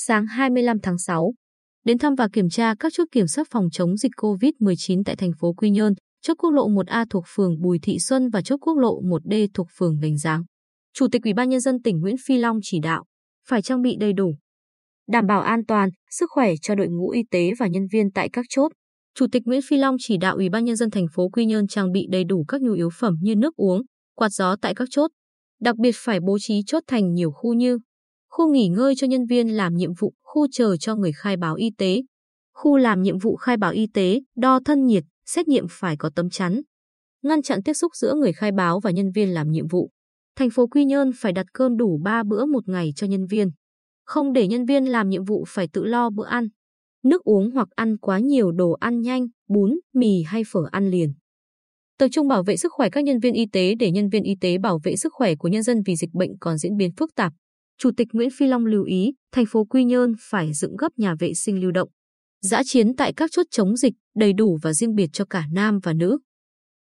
sáng 25 tháng 6, đến thăm và kiểm tra các chốt kiểm soát phòng chống dịch COVID-19 tại thành phố Quy Nhơn, chốt quốc lộ 1A thuộc phường Bùi Thị Xuân và chốt quốc lộ 1D thuộc phường Gành Giáng. Chủ tịch Ủy ban nhân dân tỉnh Nguyễn Phi Long chỉ đạo phải trang bị đầy đủ, đảm bảo an toàn, sức khỏe cho đội ngũ y tế và nhân viên tại các chốt. Chủ tịch Nguyễn Phi Long chỉ đạo Ủy ban nhân dân thành phố Quy Nhơn trang bị đầy đủ các nhu yếu phẩm như nước uống, quạt gió tại các chốt. Đặc biệt phải bố trí chốt thành nhiều khu như khu nghỉ ngơi cho nhân viên làm nhiệm vụ, khu chờ cho người khai báo y tế, khu làm nhiệm vụ khai báo y tế, đo thân nhiệt, xét nghiệm phải có tấm chắn, ngăn chặn tiếp xúc giữa người khai báo và nhân viên làm nhiệm vụ. Thành phố Quy Nhơn phải đặt cơm đủ 3 bữa một ngày cho nhân viên, không để nhân viên làm nhiệm vụ phải tự lo bữa ăn, nước uống hoặc ăn quá nhiều đồ ăn nhanh, bún, mì hay phở ăn liền. Tập trung bảo vệ sức khỏe các nhân viên y tế để nhân viên y tế bảo vệ sức khỏe của nhân dân vì dịch bệnh còn diễn biến phức tạp. Chủ tịch Nguyễn Phi Long lưu ý, thành phố Quy Nhơn phải dựng gấp nhà vệ sinh lưu động. Giã chiến tại các chốt chống dịch đầy đủ và riêng biệt cho cả nam và nữ.